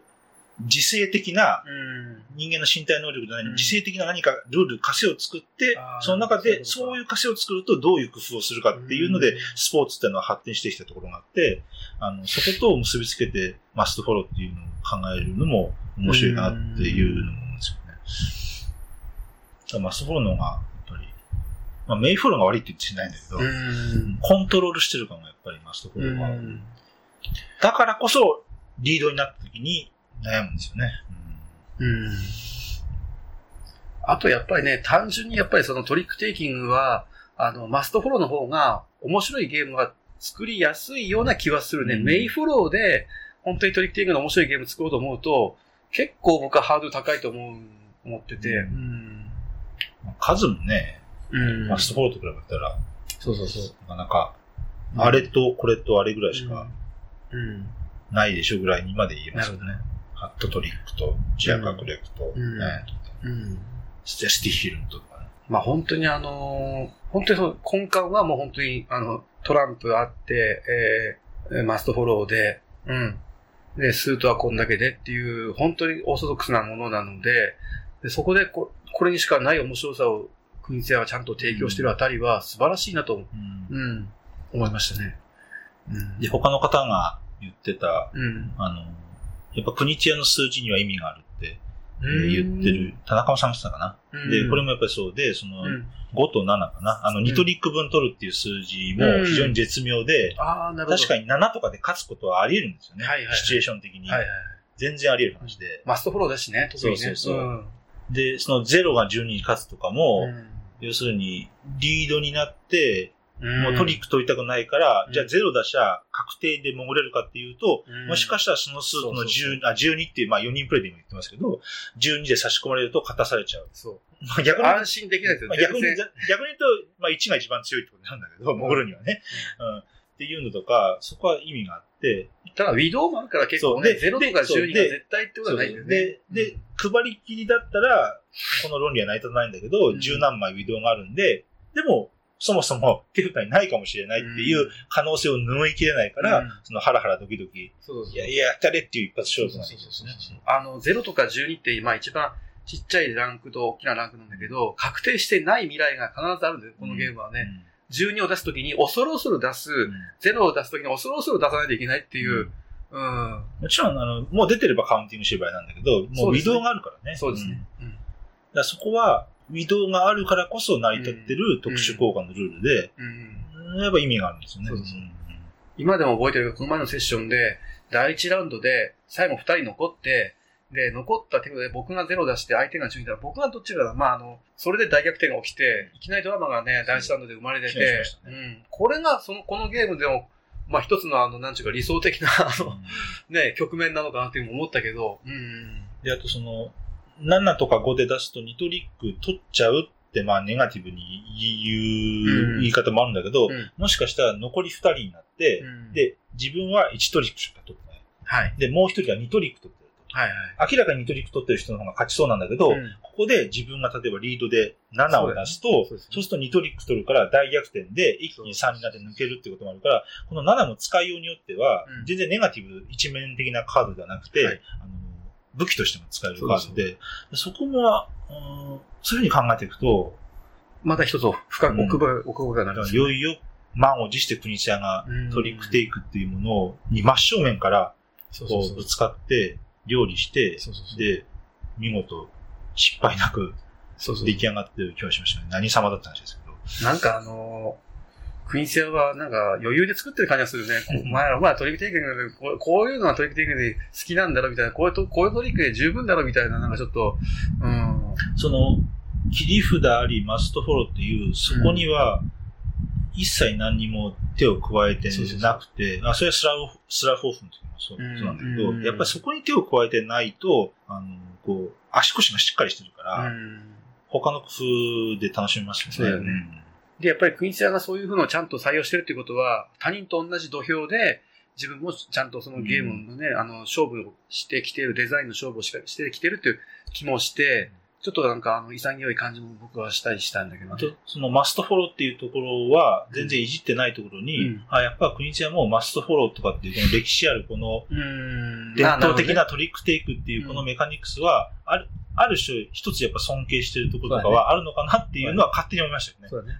自制的なうん。人間の身体能力じゃない、うん自制的な何かルール、枷を作ってその中でそういう枷を作るとどういう工夫をするかっていうのでうん、スポーツっていうのは発展してきたところがあって、あの、そこと結びつけてマストフォローっていうのを考えるのも面白いなっていうのも思うんですよね。マストフォローの方が、まあメイフォローが悪いって言ってないんだけど、うん。コントロールしてる感がやっぱりマストフォうローは。ん。だからこそ、リードになった時に悩むんですよね。うん。あとやっぱりね、単純にやっぱりそのトリックテイキングは、あの、マストフォローの方が面白いゲームが作りやすいような気はするね。うんメイフォローで、本当にトリックテイキングの面白いゲーム作ろうと思うと、結構僕はハードル高いと思う、思ってて。ううん。数もね、うんマストフォローと比べたら、そうそうそう。なかなか、あれとこれとあれぐらいしかうん。ないでしょぐらいにまで言えますよね。ハットトリックと、ジア学歴と、うんねうん。ステスティヒルンとかね。まあ本当にあのー本当にその根幹はもう本当にあの、トランプあって、えーえーマストフォローで、うん。で、スートはこんだけでっていう、本当にオーソドックスなものなので、でそこでここれにしかない面白さを、国津屋はちゃんと提供してるあたりは素晴らしいなと、うんうん、思いましたね。うん。で、他の方が言ってた、うん。あの、やっぱ国チアの数字には意味があるって、えうんー言ってる、田中さんが言ってたかな。うん。で、これもやっぱりそうで、その、うん、5と7かな。あの、2トリック分取るっていう数字も非常に絶妙で。確かに7とかで勝つことはあり得るんですよね。はいはいはいシチュエーション的に。はいはい。全然あり得る話で。マストフォローだしね、特にね。そうそうそうんで、その0が12に勝つとかも、うん要するに、リードになって、もうトリック取りたくないから、じゃあゼロ出しゃ確定で潜れるかっていうと、もしかしたらそのスーツのそうそう10、あ、12っていう、まあ4人プレイで今言ってますけど、12で差し込まれると勝たされちゃう。そう。まあ逆に、安心できないですよまあ、ね。逆に、逆に言うと、まあ1が一番強いってことなんだけど、潜るにはね。うん。っていうのとか、そこは意味があって、ただ、ウィドウもあるから結構ね、そう。で0とかそう12がで絶対ってことはないんだよね。で、で、配りきりだったら、この論理は成り立たないんだけど、うん。十何枚ウィドウがあるんで、でも、そもそも手札にないかもしれないっていう可能性を拭いきれないから、うん。そのハラハラドキドキ、そうそういやいや、やったれっていう一発勝負なんですね。あの、0とか12って、まあ一番ちっちゃいランクと大きなランクなんだけど、確定してない未来が必ずあるんだよ、このゲームはね。12を出すときに恐る恐る出す、うん0を出すときに恐る恐る出さないといけないっていう、うん。もちろん、あの、もう出てればカウンティング芝居なんだけど、もそううですねウィドウがあるからね。そうですね。うんうんだそこは、ウィドウがあるからこそ成り立ってる特殊効果のルールで、うん。やっぱ意味があるんですよね。そうそうそうん今でも覚えてるけど、この前のセッションで、第1ラウンドで、最後2人残って、で、残った手で僕が0出して相手が12だら、僕がどっちかだ、まあ、あの、それで大逆転が起きて、いきなりドラマがね、第1ラウンドで生まれててました、うん。これが、その、このゲームでも、まあ、一つのあの、なんちゅうか理想的な、あの、ね、局面なのかなっていうふうに思ったけど、うん。で、あとその、7とか5で出すと2トリック取っちゃうって、まあネガティブに言ううん言い方もあるんだけど、うんもしかしたら残り2人になって、うん、で、自分は1トリックしか取ってない。はい。で、もう1人が2トリック取って。はいはい。明らかに2トリック取ってる人の方が勝ちそうなんだけど、うん。ここで自分が例えばリードで7を出すと、そうそうね。そうですると2トリック取るから大逆転で一気に3になって抜けるってこともあるから、この7の使いようによってはうん、全然ネガティブ一面的なカードではなくて、はいあの武器としても使えるカードで、そこも、うんそういうふうに考えていくと、また一つ深く奥歯、奥歯がなりますよねいよいよ満を持して国茶がトリックテイクっていうものをに真正面からそうそうそう。こうぶつかって料理して、そうそうそうで、見事失敗なく出来上がってる気がしましたね。何様だった話ですけど。なんかあのー、クイーンセアはなんか余裕で作ってる感じがするね。お前ら、お前らトリックテイクでこう、こういうのがトリックテイクで好きなんだろみたいな、こういうと、こういうトリックで十分だろみたいな、なんかちょっと、うん。その、切り札あり、マストフォローっていう、そこには、一切何にも手を加えてなくて、あ、それはスラフ、スラフォーフの時もそうなんだけど、うんやっぱりそこに手を加えてないと、あの、こう、足腰がしっかりしてるから、うん。他の工夫で楽しめますよね。そうだよね。で、やっぱりクイーンセアがそういうのをちゃんと採用してるっていうことは、他人と同じ土俵で、自分もちゃんとそのゲームのね、あの、勝負をしてきてる、デザインの勝負をししてきてるっていう気もして、ちょっとなんかあの、潔い感じも僕はしたりしたんだけどね。そのマストフォローっていうところは、全然いじってないところに、うんあ、やっぱ国津屋もマストフォローとかっていう、この歴史あるこのうん伝統的あなトリックテイクっていうこのメカニクスは、ある、る種一つやっぱ尊敬してるところとかはあるのかなっていうのは勝手に思いましたよね。そうだね。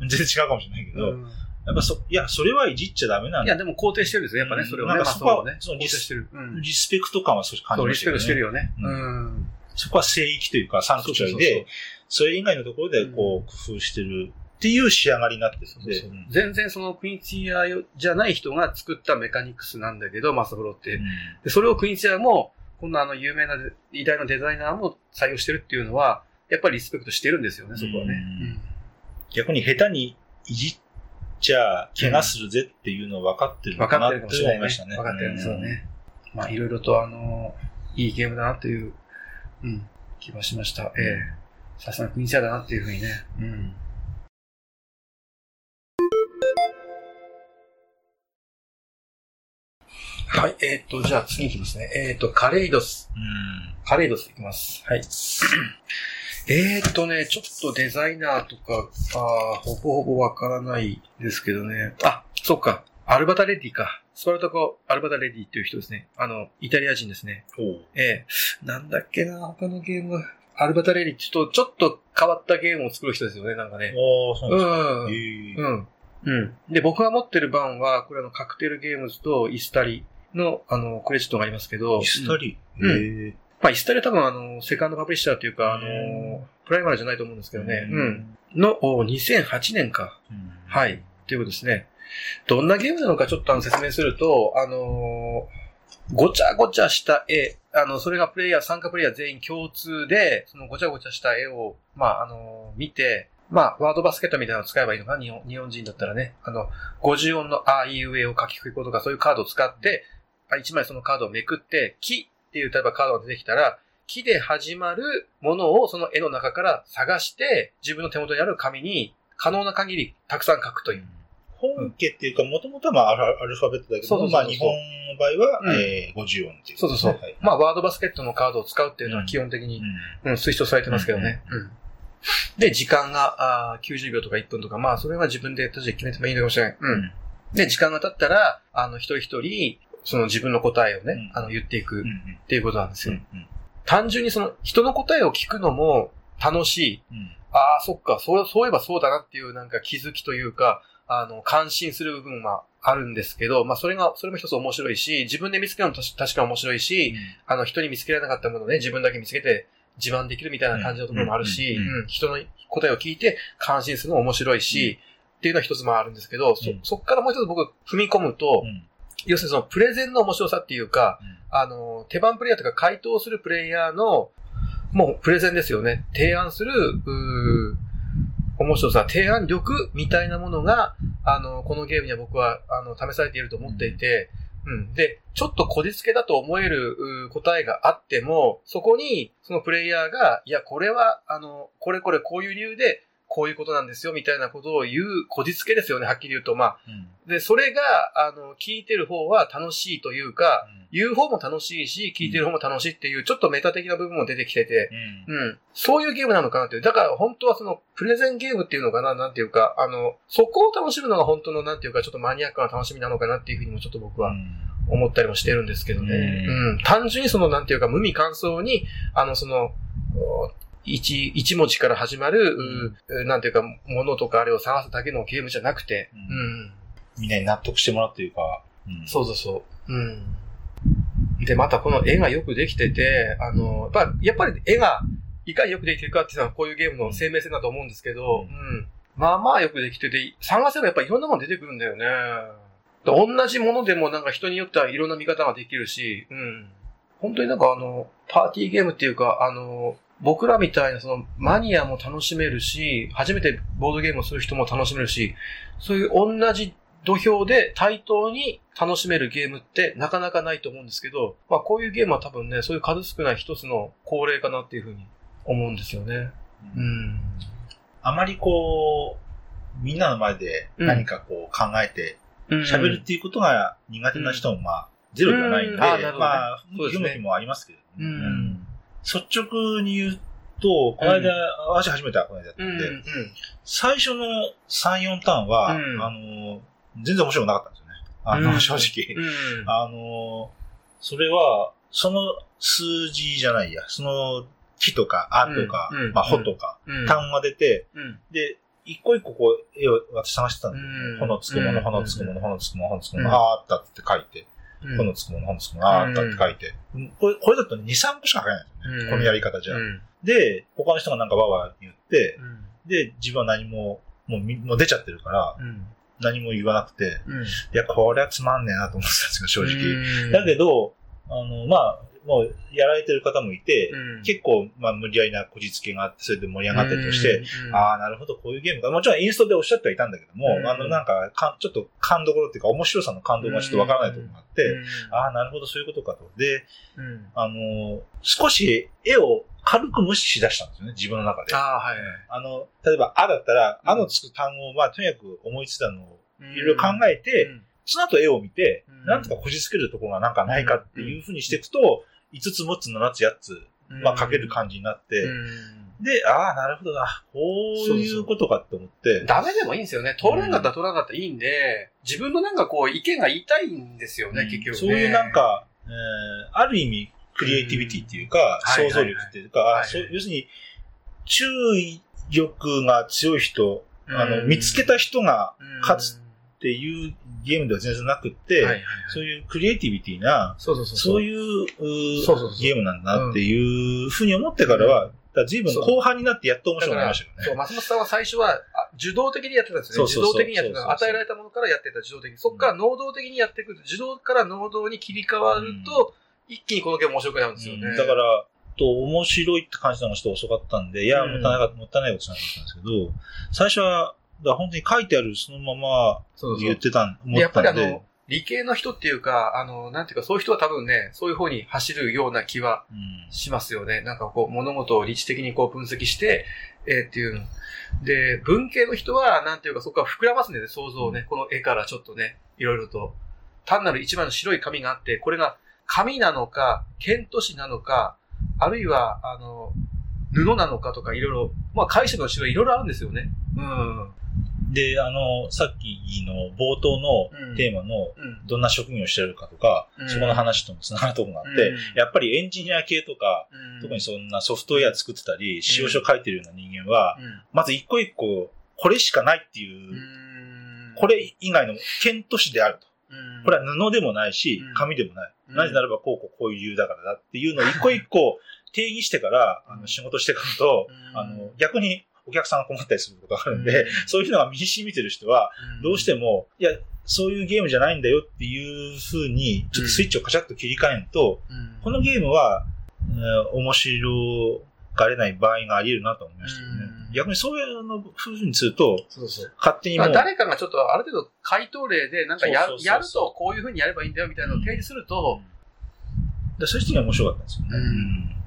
全然違うかもしれないけど、うんやっぱそ、いや、それはいじっちゃダメなんだ。いや、でも肯定してるんですよ。やっぱね、うんそれをね。なんかそこはね。その。リスペクト感は少し感じそう、ましたよね。リスペクトしてるよね。ううん。そこは聖域というか、サンクチュアリで、それ以外のところでこう、工夫してるっていう仕上がりになってるんで。うん全然そのクイーンツィアじゃない人が作ったメカニクスなんだけど、マスフロって。うんでそれをクイーンツィアも、こんなあの有名な偉大なデザイナーも採用してるっていうのは、やっぱりリスペクトしてるんですよね、そこはね。うん逆に下手にいじっちゃ、怪我するぜっていうのを分かってるのかなってってるかもしれないね。思いましたね。分かってるんですよね。まあ、いろいろとあの、いいゲームだなっていう、うん、気がしました。ええさすがクイーンツィアだなっていうふうにね。うん。はい、えっ、と、じゃあ次いきますね。えっ、と、カレイドス。うん。カレイドスいきます。はい。えーっとね、ちょっとデザイナーとか、あーほぼほぼわからないですけどね。あ、そっか。アルバタレディか。スパルタコ・アルバタレディっていう人ですね。あの、イタリア人ですね。ええなんだっけな、他のゲームは。アルバタレディってちょっと、ちょっと変わったゲームを作る人ですよね、なんかね。ああ、そううなんですか。うん。うん。で、僕が持ってる版は、これあの、カクテルゲームズとイスタリの、あの、クレジットがありますけど。イスタリ？うんへえまあ、イスタリは多分あの、セカンドパブリッシャーというか、あの、プライマルじゃないと思うんですけどね。うん。の、お2008年か。うんはい。ということですね。どんなゲームなのかちょっとあの説明すると、あのーごちゃごちゃした絵、あの、それがプレイヤー、参加プレイヤー全員共通で、そのごちゃごちゃした絵を、まあ、あのー見て、まあ、ワードバスケットみたいなのを使えばいいのかな？日本日本人だったらね。あの、50音のあいうえを書きくいことか、そういうカードを使って、あ1枚そのカードをめくって、木っていう例えばカードが出てきたら、木で始まるものをその絵の中から探して、自分の手元にある紙に可能な限りたくさん書くという。本家っていうか、もともとはまあアルファベットだけど、まあ日本の場合は、うんえー50音っていう。そうそうそう。はいまあ、ワードバスケットのカードを使うっていうのは基本的に、うん、推奨されてますけどね。うん。で、時間があー90秒とか1分とか、まあ、それは自分で確かに決めてもいいのかもしれない。ううんん。で、時間が経ったら、あの、一人一人、その自分の答えをね、うんあの、言っていくうんうんっていうことなんですよ。うんうん単純にその、人の答えを聞くのも楽しい。うんああ、そっか、そう、そういえばそうだなっていうなんか気づきというか、あの、感心する部分はあるんですけど、まあ、それが、それも一つ面白いし、自分で見つけるのも確確かに面白いし、あの、人に見つけられなかったものをね、自分だけ見つけて自慢できるみたいな感じのところもあるし、うん。うん。うんうん人の答えを聞いて感心するのも面白いし、っていうのは一つもあるんですけど、そうん、そっからもう一つ僕踏み込むと、うん。要するにそのプレゼンの面白さっていうか、うん。あの、手番プレイヤーとか回答するプレイヤーの、もうプレゼンですよね。提案する、うー面白さ、提案力みたいなものが、あの、このゲームには僕は、あの、試されていると思っていて、うん。で、ちょっとこじつけだと思える答えがあっても、そこに、そのプレイヤーが、いや、これは、あの、これこれこういう理由で、こういうことなんですよ、みたいなことを言う、こじつけですよね、はっきり言うと。まあ、うんで、それが、あの、聞いてる方は楽しいというか、言う方も楽しいし、聞いてる方も楽しいっていう、ちょっとメタ的な部分も出てきてて、うんうん。そういうゲームなのかなっていう。だから本当はその、プレゼンゲームっていうのかな、なんていうか、あの、そこを楽しむのが本当の、なんていうか、ちょっとマニアックな楽しみなのかなっていうふうにもちょっと僕は思ったりもしてるんですけどね。ううん。単純にその、なんていうか、無味乾燥に、あの、その、お一、一文字から始まる、うなんていうか、ものとかあれを探すだけのゲームじゃなくて、ううんみんなに納得してもらうというか、うんそうそうそう。うん。で、またこの絵がよくできてて、あの、やっぱやっぱり絵がいかによくできてるかっていうのはこういうゲームの生命線だと思うんですけど、ううん。まあまあよくできてて、探せばやっぱりいろんなもの出てくるんだよね。で同じものでもなんか人によってはいろんな見方ができるし、うん。本当になんかあの、パーティーゲームっていうか、あの、僕らみたいなそのマニアも楽しめるし、初めてボードゲームをする人も楽しめるし、そういう同じ土俵で対等に楽しめるゲームってなかなかないと思うんですけど、まあこういうゲームは多分ね、そういう数少ない一つの恒例かなっていうふうに思うんですよね。うん。あまりこう、みんなの前で何かこう考えて喋るっていうことが苦手な人もまあ、ゼロではないんで、うん。あーなるほどね。まあ、そうですね。向きもありますけど、うん率直に言うと、この間、私初めてこの間やったうん。うん。最初の3、4ターンは、うんあの、全然面白くなかったんですよね。あの、うん正直。うん。あの、それは、その数字じゃないや、その、木とか、あとか、うんうんまあ、ほとか、うん。単が出て、うん。で、一個一個こう、絵を私探してたんで、うん炎つくもの、炎つくもの、炎つくもの、炎つくもの、うんあーあったって書いて、うん炎つくもの、炎つくもの、あーあったって書いて、これ、これだと2、3個しか書けないんですよね。うんこのやり方じゃ。うん。で、他の人がなんかわーわー言って、うん。で、自分は何も、もうみもう出ちゃってるから、うん。何も言わなくて、うん。いや、これはつまんねえなと思ってたんですよ、正直。直だけど、あの、まあ、もう、やられてる方もいて、うん結構、まあ、無理やりなこじつけがあって、それで盛り上がってるとして、、うんああ、なるほど、こういうゲームか。もちろんインストでおっしゃってはいたんだけども、うんあの、なんかか、ちょっと感動っていうか、面白さの感動がちょっとわからないところがあって、うんああ、なるほど、そういうことかと。で、うんあの、少し絵を軽く無視しだしたんですよね、自分の中で。あああ、はい。の、例えば、あだったら、うんあのつく単語を、まあ、とにかく思いついたのを、いいろいろ考えて、うんその後絵を見て、うんなんとかこじつけるところがなんかないかっていうふうにしていくと、5つ、6つ、7つ、8つ、まあ、書ける感じになって、うん。で、ああ、なるほどな、こういうことかって思って、ダメでもいいんですよね。通らなかったら通らなかったらいいんで、自分のなんかこう意見が言いたいんですよね、うん。結局ね。そういうなん、か、えーある意味、クリエイティビティっていうか、うん。想像力っていうか、はいはいはい。あそう要するに、注意力が強い人、あの、見つけた人が勝つっていうゲームでは全然なくって、はいはいはいそういうクリエイティビティな、そうそうそう。そういうゲームなんだなっていうふうに思ってからは、だ随分後半になってやっと面白くなりましたそう、よね。松本さんは最初は、あ受動的にやってたんですよね。そうそうそう受動的にやってた。そうそうそう与えられたものからやってた、受動的に。そこから能動的にやっていく。受動から能動に切り替わると、一気にこのゲーム面白くなるんですよね。うんだから、と面白いって感じたのがちょっと遅かったんで、いや、うんもったいないか、もったいないことしなかったんですけど、最初は、だ本当に書いてあるそのままそう言ってたん、思でやっぱりあったんでの、、理系の人っていうか、あの、なんていうか、そういう人は多分ね、そういう方に走るような気はうんしますよね。なんかこう、物事を理知的にこう分析して、えーっていうの。で、文系の人は、なんていうか、そこから膨らますんでね、想像をね、この絵からちょっとね、いろいろと。単なる一枚の白い紙があって、これが紙なのか、剣都紙なのか、あるいは、あの、布なのかとかいろいろ、まあ解釈の種類いろいろあるんですよね。うん。で、あの、さっきの冒頭のテーマの、うん。どんな職業をしてるかとか、うん。そこの話とも繋がるところがあって、うん。やっぱりエンジニア系とか、うん。特にそんなソフトウェア作ってたり、使用書書いてるような人間は、うん。まず一個一個、これしかないっていう、うん。これ以外の剣都市であると。うん。これは布でもないしうん、紙でもない。うん。なぜならばこうこうこういう理由だからだっていうのを一個一個定義してから、あうん。の仕事していくと、うん。あの、逆にお客さんが困ったりすることがあるんうん。で、そういうのが身に染みてる人は、どうしても、いや、そういうゲームじゃないんだよっていう風に、ちょっとスイッチをカチャッと切り替えると、うん。このゲームは、えー面白がれない場合があり得るなと思いましたよね。うん。逆にそういうの風にすると、そうそう。勝手にもあ誰かがちょっとある程度回答例で、なんかやるとこういうふうにやればいいんだよみたいなのを提示すると、でそういう人には面白かったんですよね。うん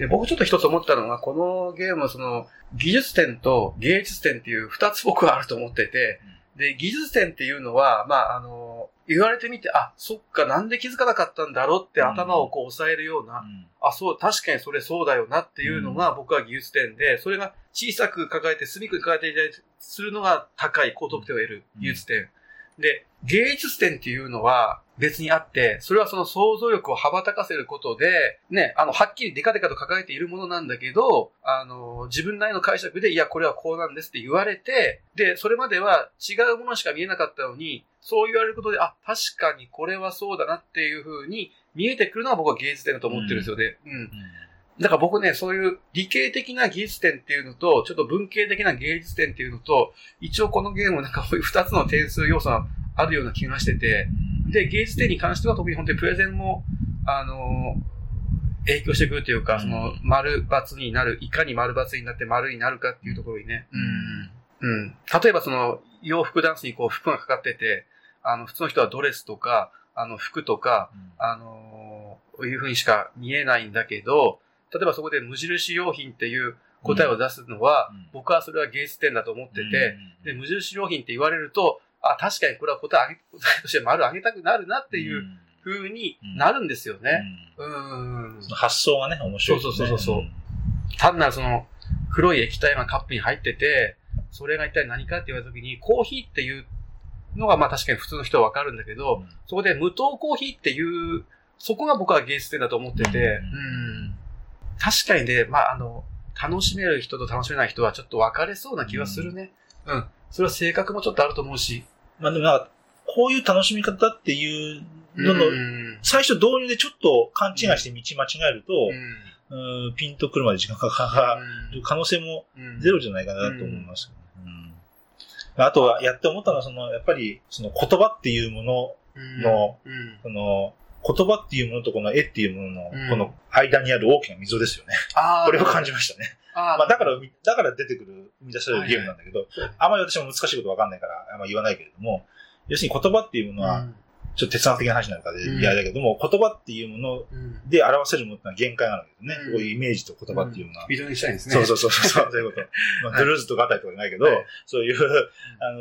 で僕ちょっと一つ思ったのが、このゲームはその技術点と芸術点っていう二つ僕はあると思ってて、で、技術点っていうのは、まあ、あの、言われてみて、あ、そっか、なんで気づかなかったんだろうって頭をこう押さえるような、うん。あ、そう、確かにそれそうだよなっていうのが僕は技術点で、それが小さく抱えて、隅っこに抱えていたりするのが高い高得点を得る技術点。で、芸術点っていうのは別にあって、それはその想像力を羽ばたかせることで、ね、あの、はっきりデカデカと抱えているものなんだけど、あの、自分なりの解釈で、いや、これはこうなんですって言われて、で、それまでは違うものしか見えなかったのに、そう言われることで、あ、確かにこれはそうだなっていうふうに見えてくるのは僕は芸術点だと思ってるんですよね。うん。うんだから僕ね、そういう理系的な技術点っていうのと、ちょっと文系的な芸術点っていうのと、一応このゲームなんかこういう二つの点数要素があるような気がしてて、で、芸術点に関しては特に本当にプレゼンも、あの影響してくるというか、うんその、丸×になる、いかに丸×になって丸になるかっていうところにね。うん。うん。例えばその、洋服ダンスにこう服がかかってて、あの、普通の人はドレスとか、あの、服とか、あのーいうふうにしか見えないんだけど、例えばそこで無印良品っていう答えを出すのは、うん。僕はそれは芸術点だと思ってて、うん。で、無印良品って言われると、あ、確かにこれは答えあげ、答えとして丸あげたくなるなっていう風になるんですよね。うん。その発想がね、面白いね。そうそうそうそう単なるその黒い液体がカップに入ってて、それが一体何かって言われた時に、コーヒーっていうのがまあ確かに普通の人はわかるんだけど、そこで無糖コーヒーっていう、そこが僕は芸術点だと思ってて、うん。うん確かにね、まああの、楽しめる人と楽しめない人はちょっと分かれそうな気がするね。うん。それは性格もちょっとあると思うし。まあでもなんか、こういう楽しみ方っていうのの、うん最初導入でちょっと勘違いして道間違えると、うんうんピンとくるまで時間がかかる可能性もうんゼロじゃないかなと思いますよね。うんあとは、やって思ったのは、その、やっぱり、その言葉っていうもの、のうんその、言葉っていうものとこの絵っていうものの、うん。この間にある大きな溝ですよね。あー。これを感じましたね。あー。まあ、だからだから出てくる、生み出されるゲームなんだけど、あんまり私も難しいことわかんないから、あんま言わないけれども、要するに言葉っていうものは、ちょっと哲学的な話になるからうん。嫌だけども、言葉っていうものうん。で表せるものってのは限界があるわけですね。うん。こういうイメージと言葉っていうのは。ビデオにしたいんですね。そうそうそうそう、そういうこと。まあ、はいドゥルーズとかあったりとかじゃないけど、はい。そういう、あの、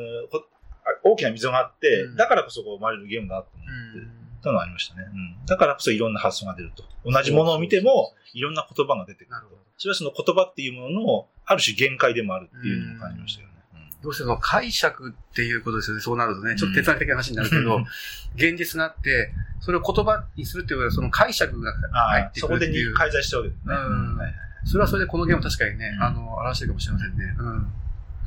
大きな溝があって、うん。だからこそこう生まれるゲームだなと思って、たのがありましたね。うん。だからこそいろんな発想が出ると。同じものを見ても、いろんな言葉が出てくると。それはその言葉っていうものの、ある種限界でもあるっていうのを感じましたよね。どうしても解釈っていうことですよね。そうなるとね、ちょっと哲学的な話になるけど、現実があって、それを言葉にするっていうことは、その解釈があ入ってあそこでくるっていう。介在したわけですね。うんはいそれはそれでこのゲーム確かにね、うんあの、表してるかもしれませんね。うん。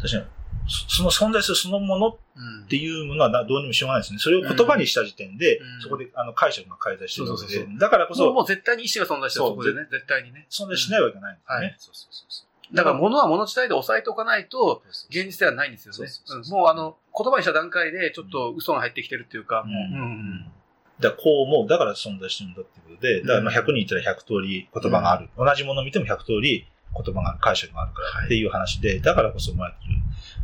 確かに、そその存在するそのものっうん。ていうものはなどうにもしょうがないですね。それを言葉にした時点で、うん。そこであの解釈が介在してるわけで。そうそうそう、だからこそもう絶対に意志が存在してる、そこでね。絶対にね。存在しないわけがないんですよね。はい。そうそうそうそう。だから物は物自体で抑えておかないと、現実ではないんですよね。もうあの、言葉にした段階でちょっと嘘が入ってきてるっていうか、もう、うん。うん。だこう思う、だから存在してるんだっていうことで、だからまあ100人いたら100通り言葉がある。同じものを見ても100通り言葉がある、解釈があるからっていう話で、だからこそ生まれてる、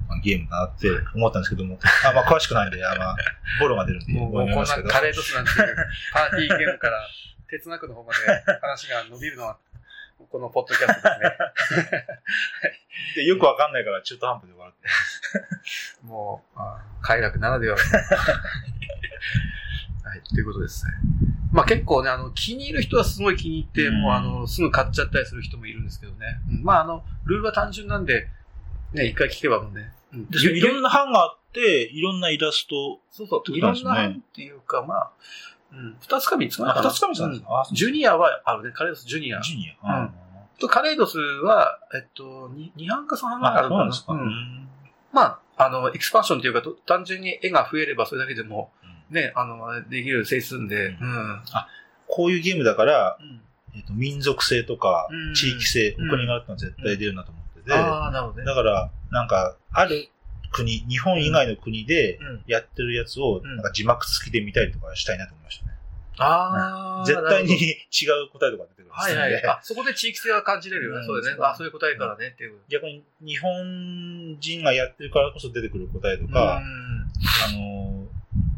まあ、ゲームだなって思ったんですけども、あまあ詳しくないんで、あまあ、ボロが出るんで、もう、もうこんなカレードスなんていうパーティーゲームから哲学の方まで話が伸びるのは、このポッドキャストですね。でよくわかんないから中途半端で笑って。もう、あ快楽ならでは。はい、ということですね。まあ結構ね、あの、気に入る人はすごい気に入って、うんもうあの、すぐ買っちゃったりする人もいるんですけどね。うんまああの、ルールは単純なんで、ね、一回聞けばもうね。うんでいろんな版があって、いろんなイラスト、そうそう、いろんな版っていうか、まあ、うん、二つか三つかな。あ二つか三つなんですか？あそうジュニアはあるね、カレードスジュニア。ジュニア。うんとカレードスは、えっと、に二版か三版がああ、るのかな。そうなんですか。ううんんまあ、あの、エクスパンションというか、と単純に絵が増えればそれだけでも、ね、あの、できる性質んで、ううん。こういうゲームだから、うんえっと民族性とかうん、地域性、うんお国があるのは絶対出るなと思ってて、ああ、なるほどね。だから、なんか、ある国、日本以外の国でうん。やってるやつを、うんなんか字幕付きで見たりとかしたいなと思いましたね。ああ。絶対に違う答えとか出てくるんほど。はいはい。あ、そこで地域性は感じれるよね。うんそうだよね。あ、そういう答えからねっていう。逆に日本人がやってるからこそ出てくる答えとか、あの、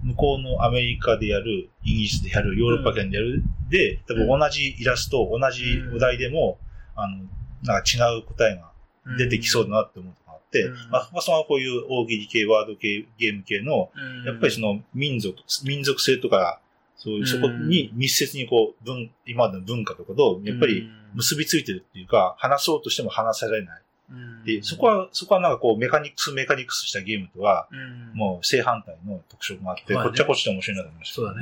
向こうのアメリカでやる、イギリスでやる、ヨーロッパ圏でやる、で、多分同じイラスト、同じお題でも、あの、なんか違う答えがうん。出てきそうだなって思うとかあって、うん。まあ、まあそのこういう大喜利系、ワード系、ゲーム系の、うん。やっぱりその民族、民族性とか、そういう、うん。そこに密接にこう、文、今までの文化とかと、やっぱり結びついてるっていうか、話そうとしても話されない。うんで、そこは、そこはなんかこう、メカニクス、メカニクスしたゲームとは、うんもう正反対の特徴があって、こっちはこっちで面白いなと思いました。そうだね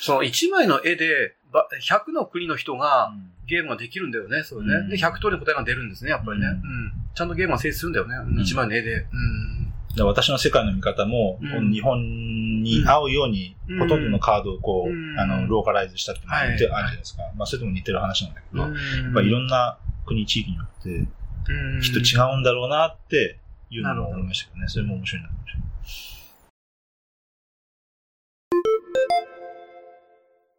その一枚の絵で、ば100の国の人うがん。ゲームができるんだよね、そうね。うんで、100通りの答えが出るんですね、やっぱりね。ううんん。ちゃんとゲームが成立するんだよね、ん一枚の絵で。うん。私の世界の見方も、うん日本に合うように、うんほとんどのカードをこう、うんあの、ローカライズしたっていうのがあるじゃはいないですか。まあ、それとも似てる話なんだけど、いろんな国、地域によって、うんきっと違うんだろうなっていうのも思いましたけどね。それも面白いなと思いました。